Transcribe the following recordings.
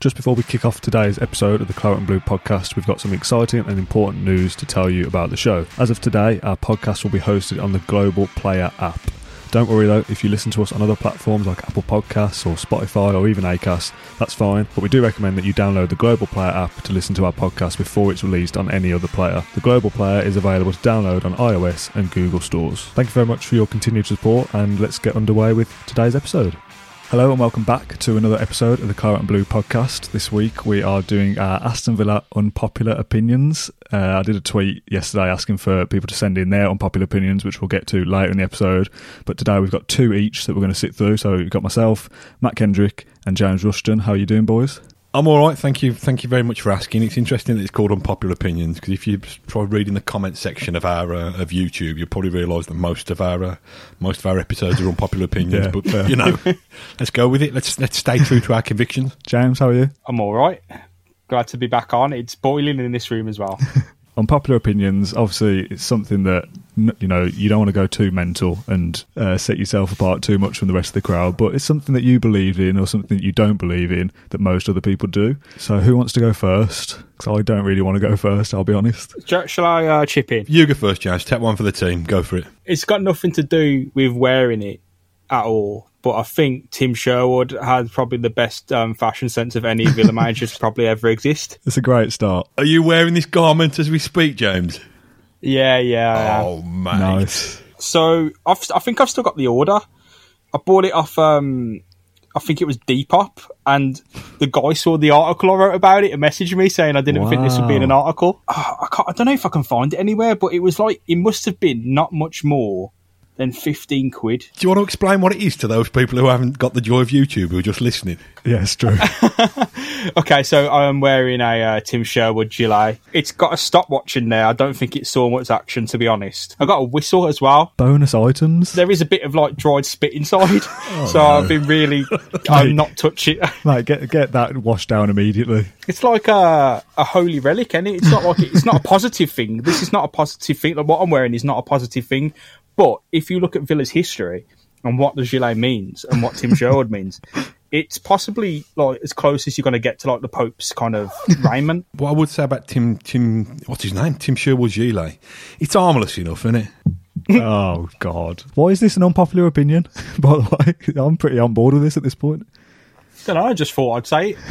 Just before we kick off today's episode of the Claret and Blue podcast, we've got some exciting and important news to tell you about the show. As of today, our podcast will be hosted on the Global Player app. Don't worry though, if you listen to us on other platforms like Apple Podcasts or Spotify or even Acast, that's fine. But we do recommend that you download the Global Player app to listen to our podcast before it's released on any other player. The Global Player is available to download on iOS and Google stores. Thank you very much for your continued support, and let's get underway with today's episode. Hello and welcome back to another episode of the Claret and Blue podcast. This week we are doing our Aston Villa unpopular opinions. Uh, I did a tweet yesterday asking for people to send in their unpopular opinions, which we'll get to later in the episode. But today we've got two each that we're going to sit through. So we've got myself, Matt Kendrick, and James Rushton. How are you doing, boys? I'm all right, thank you. Thank you very much for asking. It's interesting that it's called unpopular opinions because if you try reading the comment section of our uh, of YouTube, you'll probably realise that most of our uh, most of our episodes are unpopular opinions. Yeah, but fair. you know, let's go with it. Let's let's stay true to our convictions. James, how are you? I'm all right. Glad to be back on. It's boiling in this room as well. Unpopular opinions, obviously, it's something that n- you know you don't want to go too mental and uh, set yourself apart too much from the rest of the crowd. But it's something that you believe in or something that you don't believe in that most other people do. So who wants to go first? Because I don't really want to go first. I'll be honest. Shall shall I uh, chip in? You go first, James. Take one for the team. Go for it. It's got nothing to do with wearing it at all. But I think Tim Sherwood has probably the best um, fashion sense of any Villa manager to probably ever exist. It's a great start. Are you wearing this garment as we speak, James? Yeah, yeah. I am. Oh, mate. Nice. So I've, I think I've still got the order. I bought it off. Um, I think it was Depop, and the guy saw the article I wrote about it and messaged me saying I didn't think this would be in an article. Ah, I, can't, I don't know if I can find it anywhere, but it was like it must have been not much more than fifteen quid. Do you want to explain what it is to those people who haven't got the joy of YouTube who are just listening? Yeah, it's true. Okay, so I'm wearing a uh, Tim Sherwood gilet. It's got a stopwatch in there. I don't think it saw much action, to be honest. I got a whistle as well. Bonus items. There is a bit of like dried spit inside, so I've been really. I'm not touch it. Mate, get get that washed down immediately. It's like a a holy relic, and it? it's not like it's not a positive thing. This is not a positive thing. Like what I'm wearing is not a positive thing. But if you look at Villa's history and what the gilet means and what Tim Sherwood means, it's possibly like as close as you're going to get to like the Pope's kind of raiment. What I would say about Tim, Tim, what's his name? Tim Sherwood Gile. It's harmless enough, isn't it? oh God! Why is this an unpopular opinion? By the way, I'm pretty on board with this at this point. Don't know. I just thought I'd say it.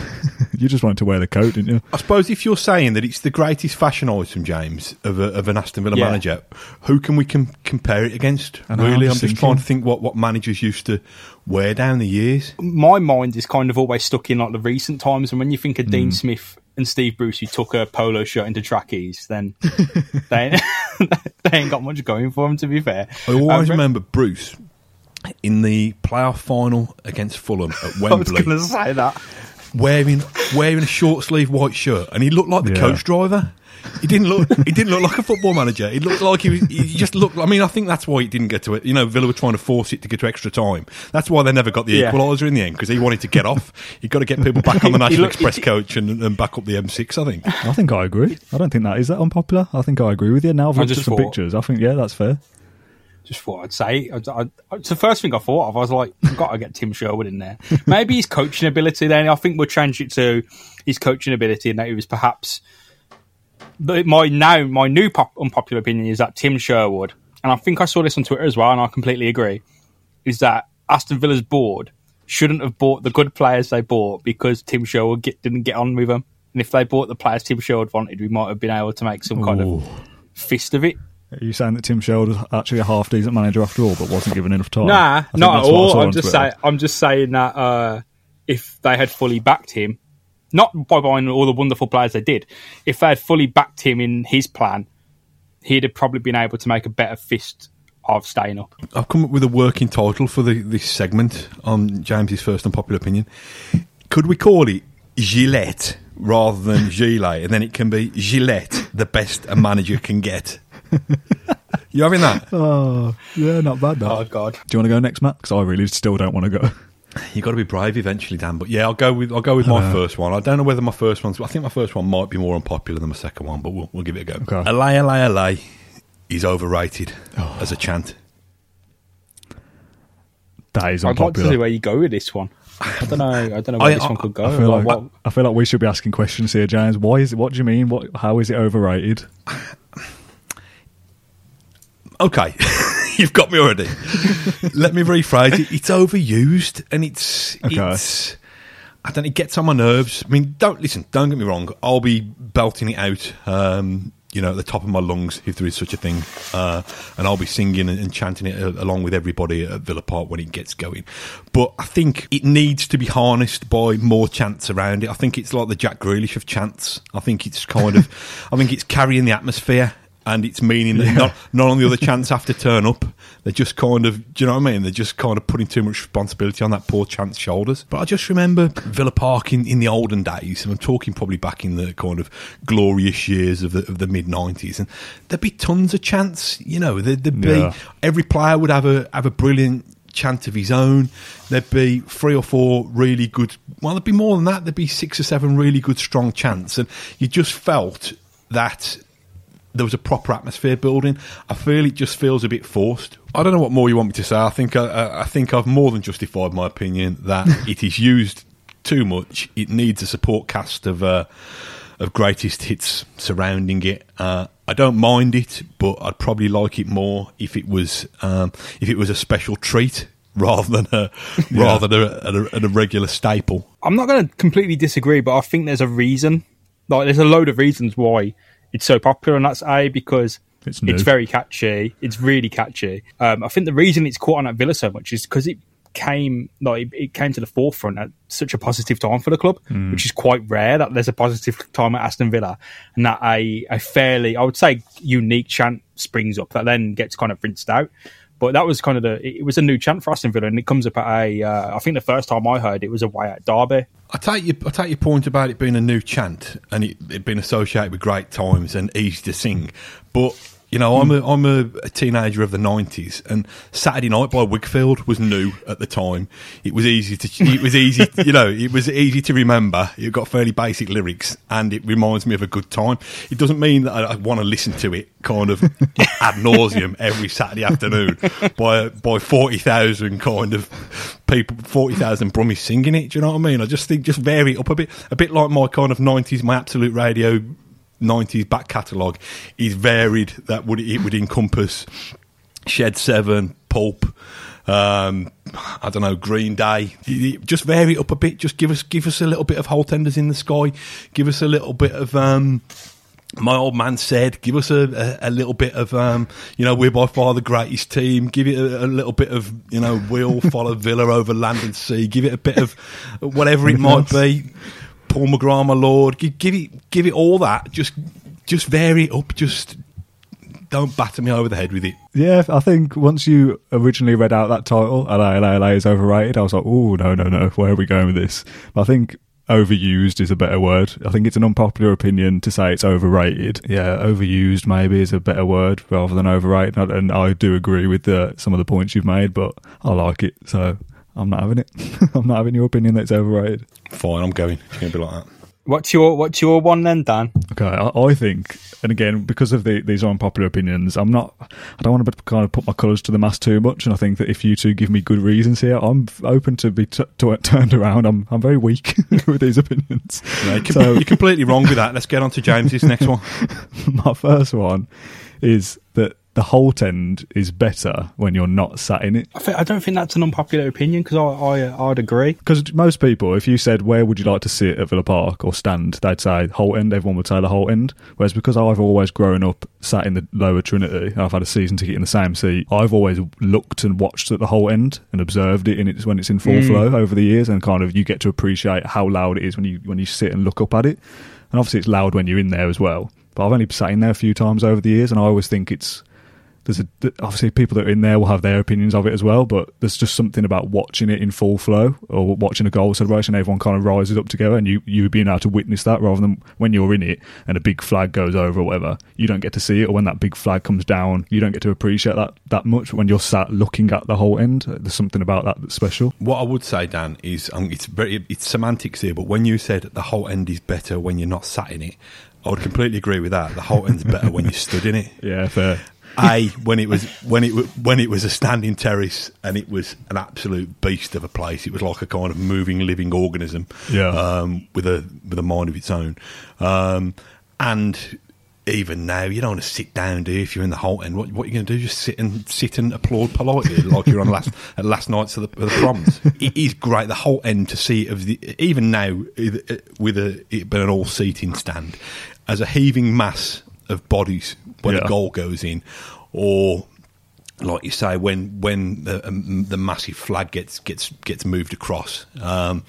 You just wanted to wear the coat, didn't you? I suppose if you're saying that it's the greatest fashion item, James, of, a, of an Aston Villa Yeah. manager, who can we com- compare it against? I know, I'm really, I'm just just trying to think what, what managers used to wear down the years. my mind is kind of always stuck in like the recent times, and when you think of Mm. Dean Smith and Steve Bruce, who took a polo shirt into trackies, then they, they ain't got much going for them. To be fair, I always Uh, remember Bruce in the playoff final against Fulham at Wembley. I was Wembley, going to say that. wearing wearing a short sleeve white shirt, and he looked like the Yeah. coach driver. He didn't look. he didn't look like a football manager. He looked like he, was, he just looked. I mean, I think that's why he didn't get to it. You know, Villa were trying to force it to get to extra time. That's why they never got the Yeah. equaliser in the end because he wanted to get off. He got to get people back on the National looked- Express coach and, and back up the M6. I think. I think I agree. I don't think that is that unpopular. I think I agree with you. Now I've I looked at just some thought- pictures. I think yeah, that's fair. Just thought I'd say. I, I, it's the first thing I thought of. I was like, I've got to get Tim Sherwood in there. Maybe his coaching ability. Then I think we'll change it to his coaching ability, and that he was perhaps. My now my new pop, unpopular opinion is that Tim Sherwood, and I think I saw this on Twitter as well, and I completely agree, is that Aston Villa's board shouldn't have bought the good players they bought because Tim Sherwood get, didn't get on with them. And if they bought the players Tim Sherwood wanted, we might have been able to make some kind Ooh. of fist of it. Are you saying that Tim Sherwood was actually a half decent manager after all, but wasn't given enough time? I Nah, not at that's what I saw all. I'm just saying. I'm just saying that uh, if they had fully backed him, not by buying all the wonderful players they did, if they had fully backed him in his plan, he'd have probably been able to make a better fist of staying up. I've come up with a working title for the, this segment on James's first unpopular opinion. Could we call it Gillette? rather than Gillette, and then it can be Gillette, the best a manager can get. you having that? Oh, yeah, not bad. That. Oh God. Do you want to go next, Matt? Because I really still don't want to go. You got to be brave eventually, Dan. But yeah, I'll go with I'll go with my Uh. first one. I don't know whether my first one's. I think my first one might be more unpopular than my second one, but we'll, we'll give it a go. Okay. Allez, allez, allez is overrated Oh. as a chant. That is I'd like to unpopular. see where you go with this one. I don't know. I don't know where I- this I- one could go. I feel Like, like what- I feel like we should be asking questions here, James. Why is it? What do you mean? What? How is it overrated? Okay, you've got me already. Let me rephrase it. It's overused, and it's Okay. it's. I don't. It gets on my nerves. I mean, don't listen. Don't get me wrong. I'll be belting it out. Um, you know, at the top of my lungs, if there is such a thing, uh, and I'll be singing and, and chanting it uh, along with everybody at Villa Park when it gets going. But I think it needs to be harnessed by more chants around it. I think it's like the Jack Grealish of chants. I think it's kind of, I think it's carrying the atmosphere and it's meaning that not not on the other chants have to turn up. They're just kind of, do you know what I mean? They're just kind of putting too much responsibility on that poor chant's shoulders. But I just remember Villa Park in, in the olden days, and I'm talking probably back in the kind of glorious years of the of the mid '90s, and there'd be tons of chants. You know, there'd, there'd be Yeah. every player would have a have a brilliant chant of his own. There'd be three or four really good. Well, there'd be more than that. There'd be six or seven really good, strong chants, and you just felt that there was a proper atmosphere building. I feel it just feels a bit forced. I don't know what more you want me to say. I think I, I- think I've more than justified my opinion that it is used too much. It needs a support cast of uh, of greatest hits surrounding it. Uh, I don't mind it, but I'd probably like it more if it was um, if it was a special treat rather than a rather than a, a, a regular staple. I'm not going to completely disagree, but I think there's a reason. Like, there's a load of reasons why it's so popular, and that's a because It's new. very catchy. It's really catchy. Um, I think the reason it's caught on at Villa so much is because it came like it, came to the forefront at such a positive time for the club, Hmm. which is quite rare that there's a positive time at Aston Villa, and that a a fairly I would say unique chant springs up that then gets kind of rinsed out. But that was kind of the it was a new chant for Aston Villa, and it comes up at a uh, I think the first time I heard it was away at Derby. I take your I take your point about it being a new chant and it, it being associated with great times and easy to sing, but you know I'm hmm. a I'm a, a teenager of the '90s and Saturday Night by Whigfield was new at the time. It was easy to it was easy you know it was easy to remember. It got fairly basic lyrics and it reminds me of a good time. It doesn't mean that I, I want to listen to it kind of ad nauseum every Saturday afternoon by by forty thousand kind of people, forty thousand brummies singing it. Do you know what I mean? I just think just vary it up a bit, a bit like my kind of nineties, my absolute radio nineties back catalogue is varied. That would it would encompass Shed Seven, Pulp. Um, I don't know, Green Day. Just vary it up a bit. Just give us, give us a little bit of Holte Enders in the Sky. Give us a little bit of um, my old man said, give us a, a, a little bit of, um, you know, we're by far the greatest team. Give it a, a little bit of, you know, we'll follow Villa over land and sea. Give it a bit of whatever it might be. Paul McGrath, my lord. Give, give it, give it all that. Just, just vary it up. Just don't batter me over the head with it. Yeah, I think once you originally read out that title, LA, LA, LA is overrated, I was like, oh, no, no, no, where are we going with this? But I think overused is a better word. I think it's an unpopular opinion to say it's overrated. Yeah, overused maybe is a better word rather than overrated. And I- And I do agree with the, some of the points you've made, but I like it, so I'm not having it. I'm not having your opinion that it's overrated. Fine, I'm going. It's going to be like that. What's your What's your one then, Dan? Okay, I, I think, and again, because of the, these unpopular opinions, I'm not. I don't want to kind of put my colours to the mast too much, and I think that if you two give me good reasons here, I'm open to be t- to, turned around. I'm I'm very weak with these opinions. No, you're, So- you're completely wrong with that. Let's get on to James's next one. my first one is that the Holte end is better when you're not sat in it. I, think, I don't think that's an unpopular opinion because I, I I'd agree. Because most people, if you said where would you like to sit at Villa Park or stand, they'd say Holte End. Everyone would say the Holte End. Whereas because I've always grown up sat in the lower Trinity, and I've had a season ticket in the same seat. I've always looked and watched at the Holte End and observed it in its when it's in full mm. flow over the years, and kind of you get to appreciate how loud it is when you when you sit and look up at it. And obviously, it's loud when you're in there as well. But I've only sat in there a few times over the years, and I always think it's there's a obviously people that are in there will have their opinions of it as well, but there's just something about watching it in full flow or watching a goal celebration. Everyone kind of rises up together, and you you being able to witness that rather than when you're in it and a big flag goes over or whatever, you don't get to see it. Or when that big flag comes down, you don't get to appreciate that that much. When you're sat looking at the Holte End, there's something about that that's special. What I would say, Dan, is um, it's very it's semantics here, but when you said the Holte End is better when you're not sat in it, I would completely agree with that. The Holte End's better when you stood in it. Yeah, fair. A when it was when it when it was a standing terrace and it was an absolute beast of a place. It was like a kind of moving, living organism, Yeah. um, with a with a mind of its own. Um, and even now, you don't want to sit down, do you? If you're in the Holte End, what what you going to do? Just sit and sit and applaud politely, like you're on last at last nights of the, of the proms. it is great. The Holte End to see of the even now with a it an all seating stand as a heaving mass of bodies when Yeah. a goal goes in, or like you say, when when the um, the massive flag gets gets gets moved across, um,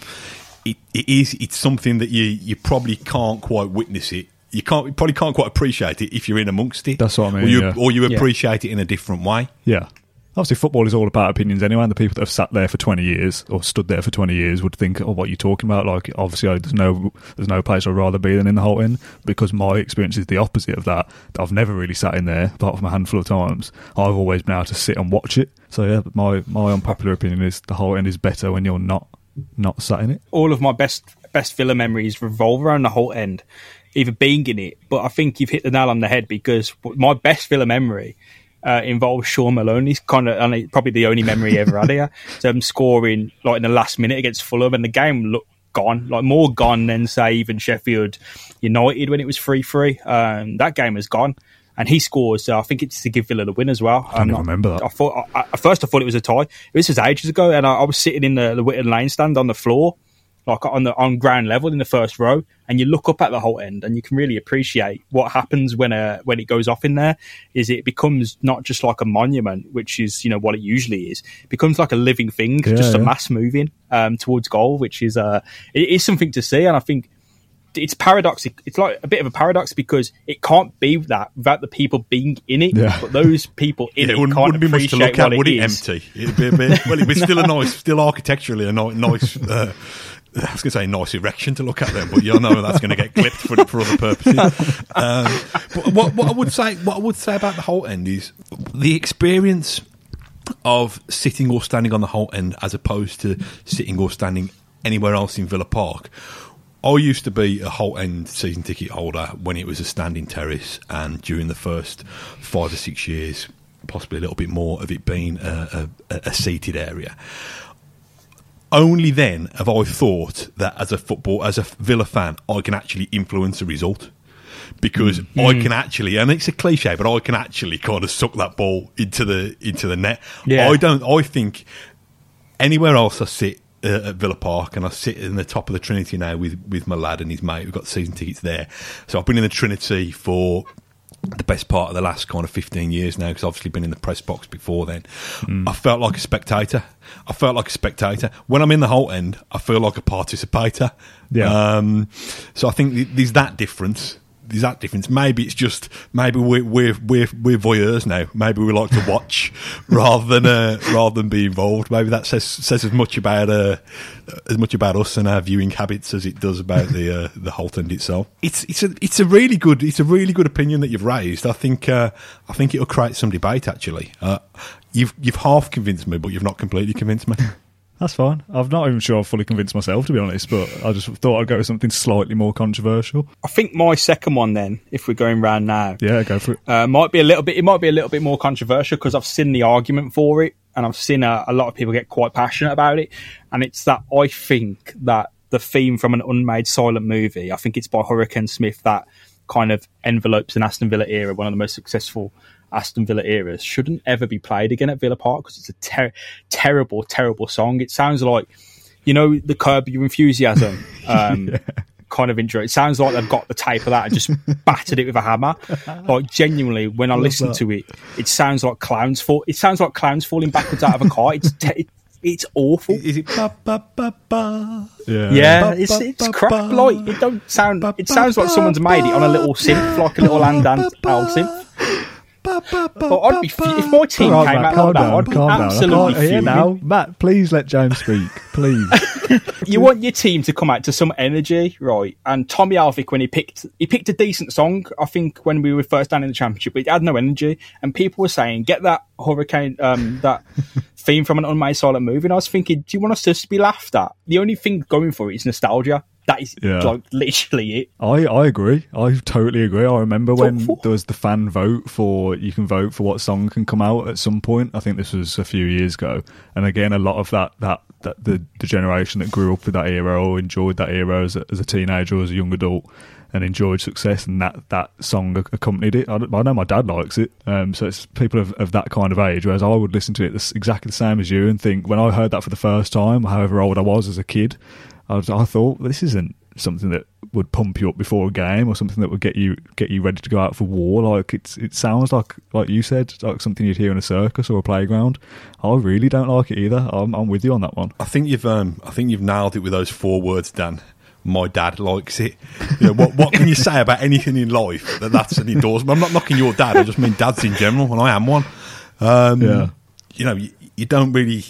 it, it is it's something that you you probably can't quite witness it. You can't you probably can't quite appreciate it if you're in amongst it. That's what I mean, Or you, yeah. or you Yeah. appreciate it in a different way. Yeah. Obviously, football is all about opinions anyway, and the people that have sat there for 20 years or stood there for 20 years would think, oh, what are you talking about? Like, obviously, there's no there's no place I'd rather be than in the Holte End because my experience is the opposite of that. I've never really sat in there, apart from a handful of times. I've always been able to sit and watch it. So, yeah, my, my unpopular opinion is the Holte End is better when you're not not sat in it. all of my best best Villa memories revolve around the Holte End, either being in it. But I think you've hit the nail on the head because my best Villa memory uh, involves Shaun Maloney. He's kind of and probably the only memory he ever had here. So him scoring like in the last minute against Fulham, and the game looked gone, like more gone than say even Sheffield United when it was three three. Um, that game is gone. And he scores. So I think it's to give Villa the win as well. I don't even remember that. I thought I, at first I thought it was a tie. This was ages ago, and I, I was sitting in the, the Witton Lane stand on the floor, like on the on ground level in the first row, and you look up at the Holte End, and you can really appreciate what happens when a when it goes off in there. Is it becomes not just like a monument, which is you know what it usually is, it becomes like a living thing, Yeah, just a mass moving um, towards goal, which is uh it is something to see, and I think it's paradoxic. It's like a bit of a paradox because it can't be that without the people being in it. Yeah. But those people in it it, wouldn't, can't wouldn't be much to look at, would it it? is. Empty. It'd be a bit. Well, it'd be still a nice, still architecturally a nice. Uh, I was going to say nice erection to look at them, but you know that's going to get clipped for, for other purposes. Um, but what, what I would say, what I would say about the Holte End is the experience of sitting or standing on the Holte End as opposed to sitting or standing anywhere else in Villa Park. I used to be a Holte End season ticket holder when it was a standing terrace, and during the first five or six years, possibly a little bit more of it being a, a, a seated area. Only then have I thought that as a football, as a Villa fan, I can actually influence a result because I can actually, and it's a cliche, but I can actually kind of suck that ball into the into the net. Yeah. I don't. I think anywhere else I sit uh, at Villa Park, and I sit in the top of the Trinity now with with my lad and his mate. We've got season tickets there, so I've been in the Trinity for the best part of the last kind of 15 years now because I've obviously been in the press box before then. I felt like a spectator. I felt like a spectator. When I'm in the Holte End, I feel like a participator. Yeah. Um, so I think th- there's that difference. There's that difference. Maybe it's just maybe we're we're we're, we're voyeurs now. Maybe we like to watch rather than uh, rather than be involved. Maybe that says says as much about uh, as much about us and our viewing habits as it does about the uh, the Holte end itself. It's it's a it's a really good it's a really good opinion that you've raised. I think uh, I think it'll create some debate. Actually, uh, you've you've half convinced me, but you've not completely convinced me. That's fine. I'm not even sure I've fully convinced myself, to be honest, but I just thought I'd go with something slightly more controversial. I think my second one, then, if we're going round now, Yeah, go for it. uh, might be a little bit. It might be a little bit more controversial because I've seen the argument for it, and I've seen a, a lot of people get quite passionate about it. And it's that I think that the theme from an unmade silent movie, I think it's by Hurricane Smith, that kind of envelopes an Aston Villa era, one of the most successful Aston Villa eras, shouldn't ever be played again at Villa Park because it's a ter- terrible, terrible song. It sounds like, you know, the Curb Your Enthusiasm. Um, Kind of intro. It sounds like they've got the tape of that and just battered it with a hammer. Like genuinely, when I listen that. to it, it sounds like clowns fall. It sounds like clowns falling backwards out of a car. It's te- it's awful. Is it ba ba ba ba? Yeah. Yeah, Ba, it's ba, it's ba, crap. ba. Like it don't sound. Ba, It ba, sounds like ba, someone's made it on a little synth, like a little Ba, hand ba, synth. Ba, Well, I'd be f- if my team All right, came Matt, out calm like that, down, I'd be calm down. I absolutely can't hear fuming. now. Matt, please let James speak, please. You want your team to come out to some energy, right? And Tommy Elphick, when he picked, he picked a decent song. I think when we were first down in the championship, but had no energy, and people were saying, "Get that hurricane, um, that theme from an unmade silent movie." And I was thinking, do you want us to be laughed at? The only thing going for it is nostalgia. That is Yeah. like literally it. I, I agree. I totally agree. I remember when there was the fan vote for you can vote for what song can come out at some point. I think this was a few years ago. And again, a lot of that that, that the the generation that grew up with that era or enjoyed that era as a, as a teenager or as a young adult and enjoyed success, and that that song accompanied it. I, I know my dad likes it, um, so it's people of, of that kind of age. Whereas I would listen to it exactly the same as you and think when I heard that for the first time, however old I was as a kid, I, was, I thought well, this isn't something that would pump you up before a game or something that would get you get you ready to go out for war. Like it's it sounds like like you said, like something you'd hear in a circus or a playground. I really don't like it either. I'm, I'm with you on that one. I think you've um, I think you've nailed it with those four words, Dan. My dad likes it. You know, what what can you say about anything in life that that's an endorsement? I'm not knocking your dad. I just mean dads in general, and I am one. Um, Yeah. You know, you, you don't really.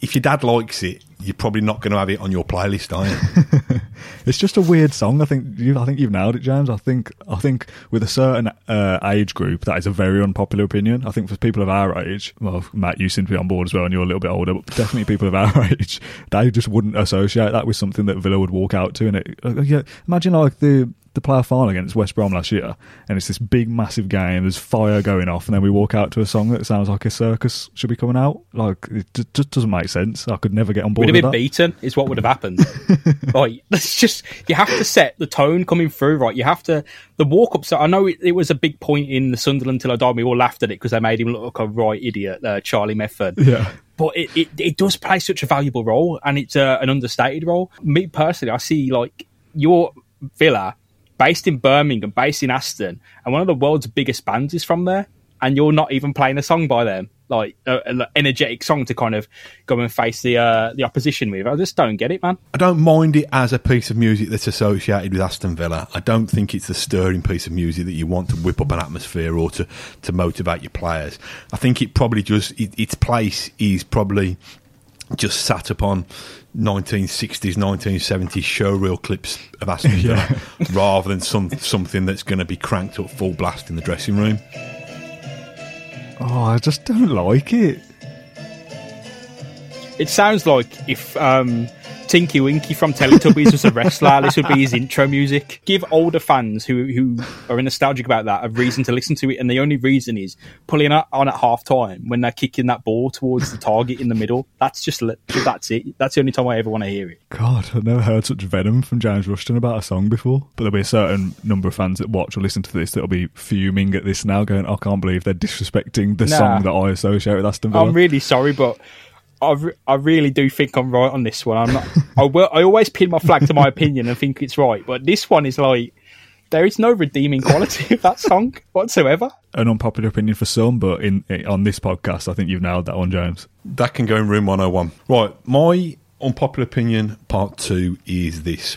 If your dad likes it, you're probably not going to have it on your playlist, are you? It's just a weird song. I think you. I think you've nailed it, James. I think. I think with a certain uh, age group, that is a very unpopular opinion. I think for people of our age, well, Matt, you seem to be on board as well, and you're a little bit older, but definitely people of our age, they just wouldn't associate that with something that Villa would walk out to. And it, uh, yeah, imagine like the the player final against West Brom last year, and it's this big, massive game. There's fire going off, and then we walk out to a song that sounds like a circus should be coming out. Like it ju- just doesn't make sense. I could never get on board Would have that. been beaten, is what would have happened. right, it's just you have to set the tone coming through. Right, you have to the walk up. So I know it, it was a big point in the Sunderland till I died. We all laughed at it because they made him look like a right idiot, uh, Charlie Methven. Yeah. but it, it, it does play such a valuable role and it's uh, an understated role. Me personally, I see like your Villa based in Birmingham, based in Aston, and one of the world's biggest bands is from there, and you're not even playing a song by them, like an energetic song to kind of go and face the uh, the opposition with. I just don't get it, man. I don't mind it as a piece of music that's associated with Aston Villa. I don't think it's the stirring piece of music that you want to whip up an atmosphere or to, to motivate your players. I think it probably just it, its place is probably just sat upon 1960s, 1970s showreel clips of Aston Villa rather than some something that's going to be cranked up full blast in the dressing room. Oh, I just don't like it. It sounds like if um, Tinky Winky from Teletubbies was a wrestler, this would be his intro music. Give older fans who who are nostalgic about that a reason to listen to it, and the only reason is pulling it on at half time when they're kicking that ball towards the target in the middle. That's just that's it. That's the only time I ever want to hear it. God, I've never heard such venom from James Rushton about a song before. But there'll be a certain number of fans that watch or listen to this that'll be fuming at this now, going, I can't believe they're disrespecting the Nah. song that I associate with Aston Villa. I'm really sorry, but I, re- I really do think I'm right on this one. I'm not. I will. I always pin my flag to my opinion and think it's right, but this one is like there is no redeeming quality of that song whatsoever. An unpopular opinion for some, but in, eh, on this podcast, I think you've nailed that one, James. That can go in room 101. Right, my unpopular opinion, part two, is this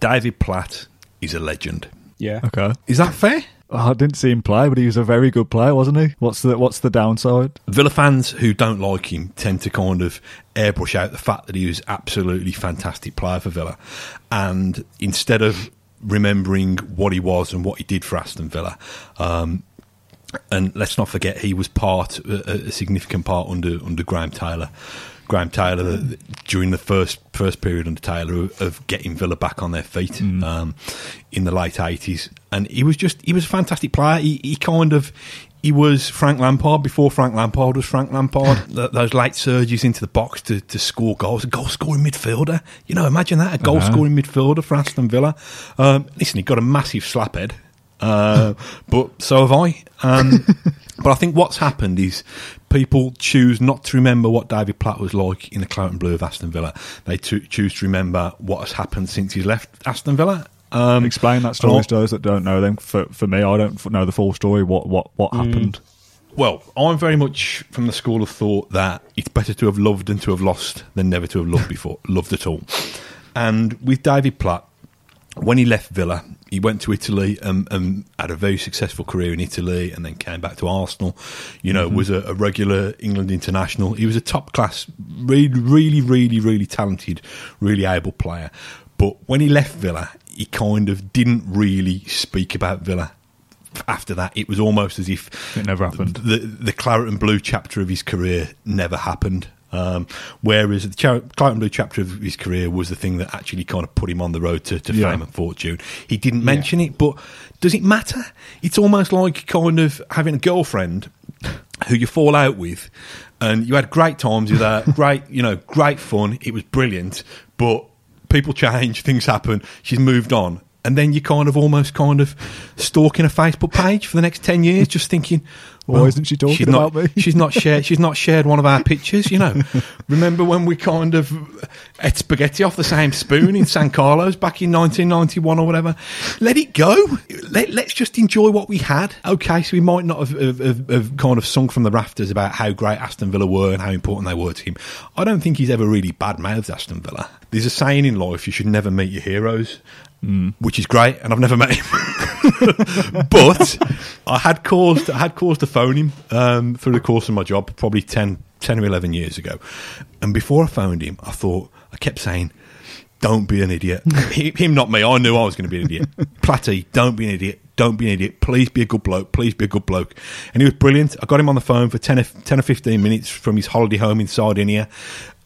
David Platt is a legend. Yeah. Okay. Is that fair? I didn't see him play, but he was a very good player, wasn't he? What's the What's the downside? Villa fans who don't like him tend to kind of airbrush out the fact that he was absolutely fantastic player for Villa, and instead of remembering what he was and what he did for Aston Villa, um, and let's not forget he was part a, a significant part under under Graham Taylor. Graham Taylor the, during the first first period under Taylor of, of getting Villa back on their feet um, in the late eighties, and he was just he was a fantastic player. He, he kind of he was Frank Lampard before Frank Lampard was Frank Lampard. Th those late surges into the box to, to score goals, a goal scoring midfielder. You know, imagine that a goal scoring midfielder for Aston Villa. Um, listen, he got a massive slap head. Uh, but so have I. Um, but I think what's happened is people choose not to remember what David Platt was like in the claret and Blue of Aston Villa. They to, choose to remember what has happened since he's left Aston Villa. Um, Explain that story to those that don't know them. For for me, I don't know the full story. What what what happened? Well, I'm very much from the school of thought that it's better to have loved than to have lost than never to have loved before, loved at all. And with David Platt, when he left Villa, He went to Italy and, and had a very successful career in Italy, and then came back to Arsenal. You know, mm-hmm. was a, a regular England international. He was a top class, really, really, really, really talented, really able player. But when he left Villa, he kind of didn't really speak about Villa. After that, it was almost as if It never happened. the the claret and blue chapter of his career never happened. Um, whereas the Char- blue chapter of his career was the thing that actually kind of put him on the road to, to Yeah. fame and fortune. He didn't mention it, but does it matter? It's almost like kind of having a girlfriend who you fall out with, and you had great times with her, great, you know, great fun. It was brilliant, but people change, things happen. She's moved on, and then you kind of almost kind of stalking a Facebook page for the next ten years, just thinking, Why well, isn't she talking she's not, about me? she's not shared. She's not shared one of our pictures. You know, remember when we kind of ate spaghetti off the same spoon in San Carlos back in 1991 or whatever? Let it go. Let, let's just enjoy what we had. Okay, so we might not have, have, have, have kind of sung from the rafters about how great Aston Villa were and how important they were to him. I don't think he's ever really bad mouthed Aston Villa. There's a saying in life: you should never meet your heroes. Mm. Which is great, and I've never met him. but I had caused I had caused to phone him um, through the course of my job, probably 10, 10 or eleven years ago. And before I phoned him, I thought I kept saying, "Don't be an idiot." Him, not me. I knew I was going to be an idiot. Platty, don't be an idiot. Don't be an idiot. Please be a good bloke. Please be a good bloke. And he was brilliant. I got him on the phone for 10 or, 10 or 15 minutes from his holiday home in Sardinia.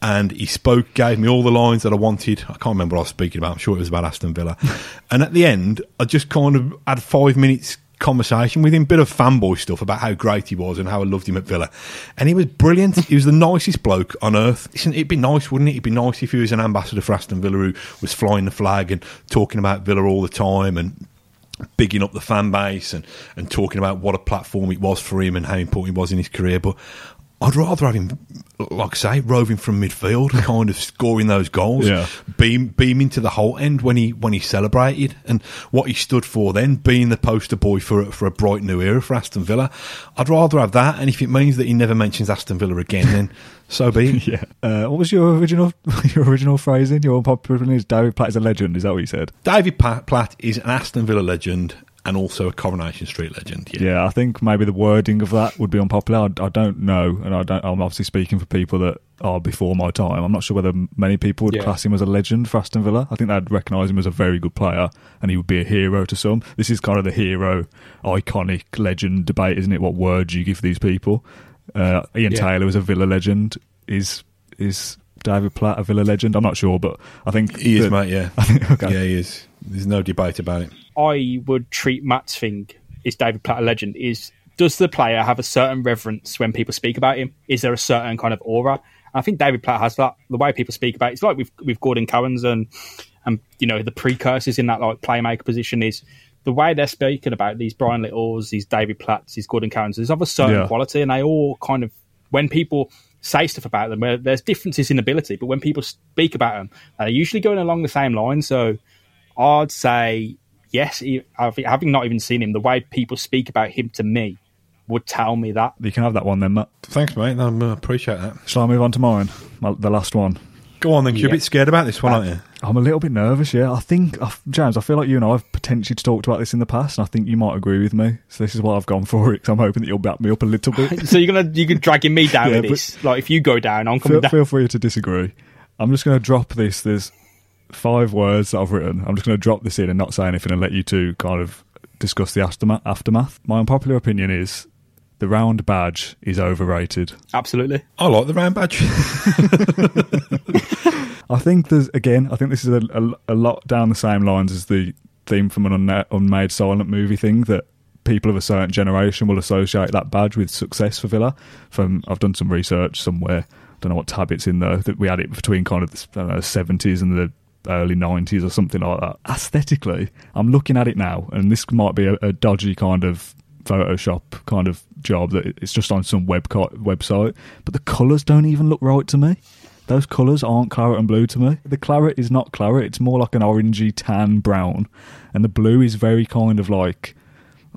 And he spoke, gave me all the lines that I wanted. I can't remember what I was speaking about. I'm sure it was about Aston Villa. and at the end, I just kind of had five minutes conversation with him, bit of fanboy stuff about how great he was and how I loved him at Villa. And he was brilliant. he was the nicest bloke on earth. Listen, it'd be nice, wouldn't it? It'd be nice if he was an ambassador for Aston Villa who was flying the flag and talking about Villa all the time and bigging up the fan base and, and talking about what a platform it was for him and how important he was in his career. But I'd rather have him, like I say, roving from midfield, kind of scoring those goals, Yeah. beam beaming to the Holte End when he when he celebrated, and what he stood for then, being the poster boy for a- for a bright new era for Aston Villa. I'd rather have that, and if it means that he never mentions Aston Villa again, then so be it. Yeah. Uh, what was your original your original phrasing? Your unpopular opinion is David Platt is a legend. Is that what you said? David Platt is an Aston Villa legend and also a Coronation Street legend. Yeah. Yeah, I think maybe the wording of that would be unpopular. I, I don't know, and I don't. I'm obviously speaking for people that are before my time. I'm not sure whether many people would Yeah. class him as a legend for Aston Villa. I think they'd recognise him as a very good player, and he would be a hero to some. This is kind of the hero, iconic legend debate, isn't it? What words you give these people? Uh, Ian Yeah. Taylor was a Villa legend. Is is David Platt a Villa legend? I'm not sure, but I think He is, that- mate. Yeah, think okay. yeah, he is. There's no debate about it. I would treat Matt's thing is David Platt a legend is does the player have a certain reverence when people speak about him? Is there a certain kind of aura? And I think David Platt has that. The way people speak about it, it's like with with Gordon Cowans and and you know the precursors in that like playmaker position is the way they're speaking about these Brian Littles, these David Platts, these Gordon Cowans. There's of a certain Yeah. quality, and they all kind of when people say stuff about them, where there's differences in ability, but when people speak about them, they're usually going along the same line. So I'd say yes. he- having having not even seen him, the way people speak about him to me would tell me that. You can have that one then, Matt. Thanks, mate. I uh, appreciate that. Shall I move on to mine? My, the last one. Go on, then. 'cause You're a bit scared about this one, aren't you? I'm a little bit nervous, yeah. I think, I- James, I feel like you and I have potentially talked about this in the past, and I think you might agree with me. So this is why I've gone for it, 'cause I'm hoping that you'll back me up a little bit. So you're gonna you're dragging me down Yeah, with this. Like if you go down, I'm coming feel, down. feel free to disagree. I'm just going to drop this. There's five words that I've written. I'm just going to drop this in and not say anything and let you two kind of discuss the aftermath. aftermath. My unpopular opinion is the round badge is overrated. Absolutely. I like the round badge. I think there's again. I think this is a, a, a lot down the same lines as the theme from an unna- unmade silent movie thing that people of a certain generation will associate that badge with success for Villa. From I've done some research somewhere. I don't know what tab it's in though. That we had it between kind of the I don't know, 70s and the early 90s or something like that. Aesthetically, I'm looking at it now, and this might be a, a dodgy kind of Photoshop kind of job that it's just on some web website, but the colours don't even look right to me. Those colours aren't claret and blue to me. The claret is not claret; it's more like an orangey tan brown, and the blue is very kind of like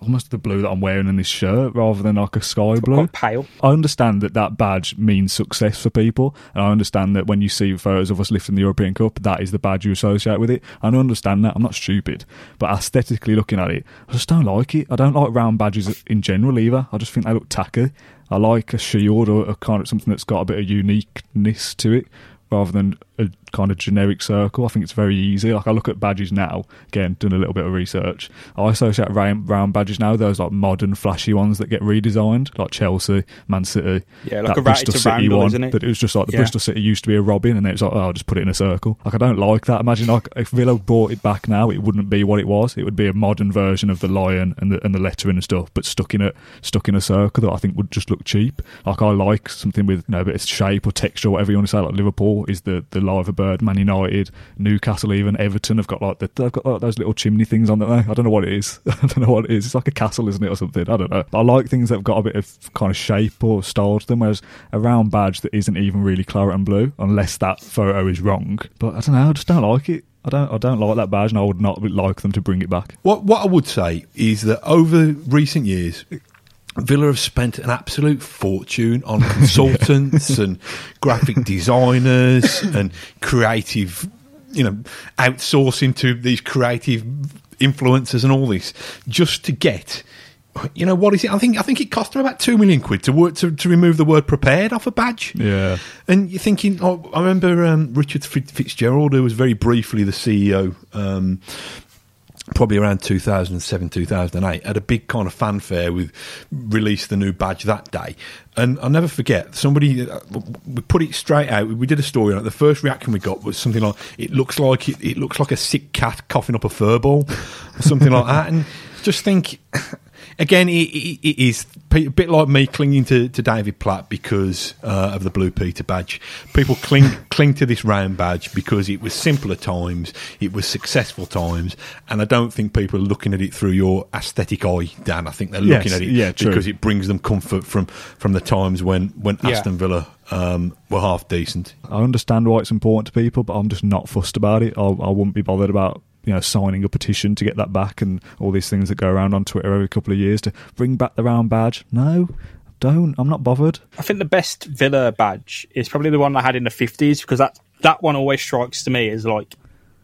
almost the blue that I'm wearing in this shirt rather than like a sky blue. Quite pale. I understand that that badge means success for people, and I understand that when you see photos of us lifting the European Cup, that is the badge you associate with it. And I understand that. I'm not stupid, but aesthetically looking at it, I just don't like it. I don't like round badges in general either. I just think they look tacky. I like a shield or a kind of something that's got a bit of uniqueness to it rather than a kind of generic circle. I think it's very easy. Like I look at badges now, again, doing a little bit of research. I associate round, round badges now, those like modern, flashy ones that get redesigned, like Chelsea, Man City. Yeah, like a it's a roundel, one. isn't it? That it was just like the Yeah. Bristol City used to be a robin, and then it's like, oh, I'll just put it in a circle. Like I don't like that. Imagine like if Villa brought it back now, it wouldn't be what it was. It would be a modern version of the lion and the and the lettering and stuff, but stuck in a stuck in a circle that I think would just look cheap. Like I like something with you know a bit of shape or texture, or whatever you want to say. Like Liverpool is the the liver bird, Man United, Newcastle, even Everton have got like the, they've got like those little chimney things on there. I don't know what it is. I don't know what it is. It's like a castle, isn't it, or something? I don't know. I like things that've got a bit of kind of shape or style to them. Whereas a round badge that isn't even really claret and blue, unless that photo is wrong. But I don't know. I just don't like it. I don't. I don't like that badge, and I would not like them to bring it back. What what I would say is that over recent years, Villa have spent an absolute fortune on consultants and graphic designers and creative, you know, outsourcing to these creative influencers and all this just to get. You know what is it? I think I think it cost them about two million quid to work to, to remove the word prepared off a badge. Yeah. And you're thinking, oh, I remember um, Richard Fitzgerald, who was very briefly the CEO, um, probably around 2007, 2008, had a big kind of fanfare with released the new badge that day. And I'll never forget, somebody, uh, we put it straight out, we did a story on it. The first reaction we got was something like, it looks like, it, it looks like a sick cat coughing up a fur ball, or something like that. And just think, again, it, it, it is a bit like me clinging to, to David Platt because uh, of the Blue Peter badge. People cling cling to this round badge because it was simpler times, it was successful times, and I don't think people are looking at it through your aesthetic eye, Dan. I think they're looking Yes, at it yeah, because it brings them comfort from from the times when when Yeah. Aston Villa um, were half decent. I understand why it's important to people, but I'm just not fussed about it. I, I wouldn't be bothered about you know signing a petition to get that back and all these things that go around on Twitter every couple of years to bring back the round badge. No, don't. I'm not bothered. I think the best Villa badge is probably the one I had in the fifties because that that one always strikes to me as like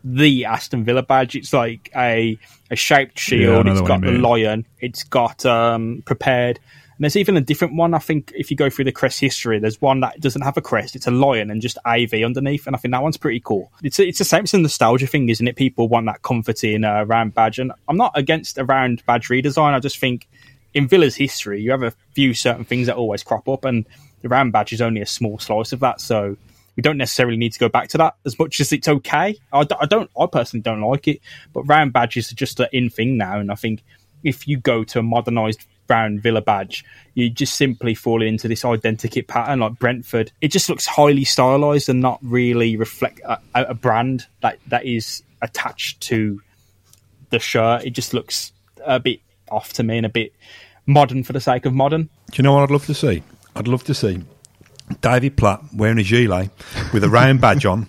the Aston Villa badge. It's like a a shaped shield. know it's got the mean. lion. It's got um, prepared. And there's even a different one. I think if you go through the crest history, there's one that doesn't have a crest. It's a lion and just AV underneath, and I think that one's pretty cool. It's it's the same. It's a nostalgia thing, isn't it? People want that comforting uh, round badge, and I'm not against a round badge redesign. I just think in Villa's history, you have a few certain things that always crop up, and the round badge is only a small slice of that. So we don't necessarily need to go back to that as much as it's okay. I, d- I don't, I personally don't like it, but round badges are just an in thing now, and I think if you go to a modernised round Villa badge, you just simply fall into this identikit pattern like Brentford. It just looks highly stylised and not really reflect a, a brand that that is attached to the shirt. It just looks a bit off to me and a bit modern for the sake of modern. Do you know what I'd love to see? I'd love to see David Platt wearing a gilet with a round badge on,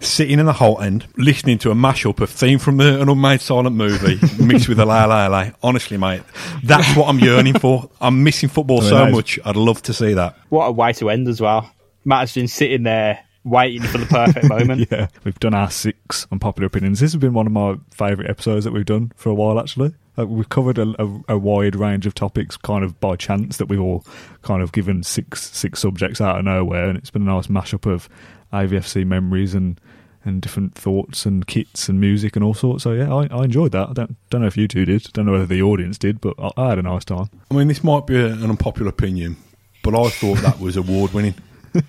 sitting in the Holte End, listening to a mashup of theme from the, an unmade silent movie mixed with a la la la. Honestly, mate, that's what I'm yearning for. I'm missing football mean, so that is- much. I'd love to see that. What a way to end as well. Matt's been sitting there waiting for the perfect moment. Yeah, we've done our six unpopular opinions. This has been one of my favourite episodes that we've done for a while, actually. Uh, we've covered a, a, a wide range of topics, kind of by chance, that we've all kind of given six six subjects out of nowhere, and it's been a nice mashup of AVFC memories and and different thoughts and kits and music and all sorts. So yeah, I, I enjoyed that. I don't don't know if you two did. Don't know whether the audience did, but I, I had a nice time. I mean, this might be a, an unpopular opinion, but I thought that was award winning.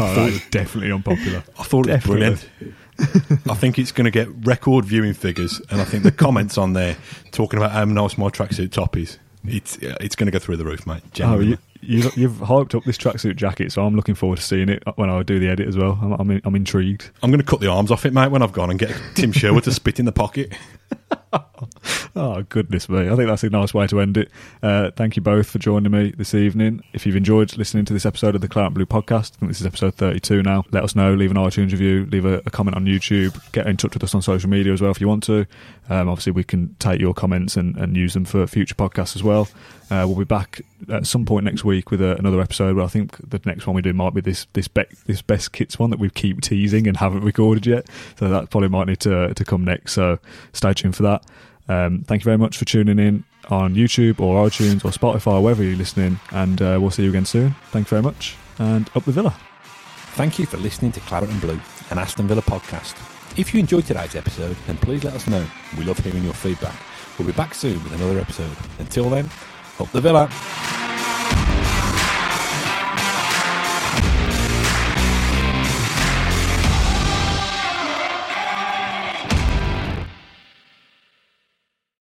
Oh, that was definitely unpopular. I thought it was brilliant. I think it's going to get record viewing figures, and I think the comments on there talking about how nice my tracksuit top is, it's it's going to go through the roof, mate. Oh, Genuinely. You, you, you've hyped up this tracksuit jacket, so I'm looking forward to seeing it when I do the edit as well. I'm, I'm, I'm intrigued. I'm going to cut the arms off it, mate, when I've gone and get Tim Sherwood to spit in the pocket. Oh, goodness me. I think that's a nice way to end it. Uh, thank you both for joining me this evening. If you've enjoyed listening to this episode of the Claret and Blue podcast, I think this is episode 32 now. Let us know. Leave an iTunes review. Leave a, a comment on YouTube. Get in touch with us on social media as well if you want to. Um, obviously, we can take your comments and, and use them for future podcasts as well. Uh, we'll be back at some point next week with a, another episode. But I think the next one we do might be this this, be, this best kits one that we keep teasing and haven't recorded yet. So that probably might need to to come next. So stay tuned for that. Um, thank you very much for tuning in on YouTube or iTunes or Spotify or wherever you're listening. And uh, we'll see you again soon. Thank you very much. And up the Villa. Thank you for listening to Claret and Blue, an Aston Villa podcast. If you enjoyed today's episode, then please let us know. We love hearing your feedback. We'll be back soon with another episode. Until then, up the Villa.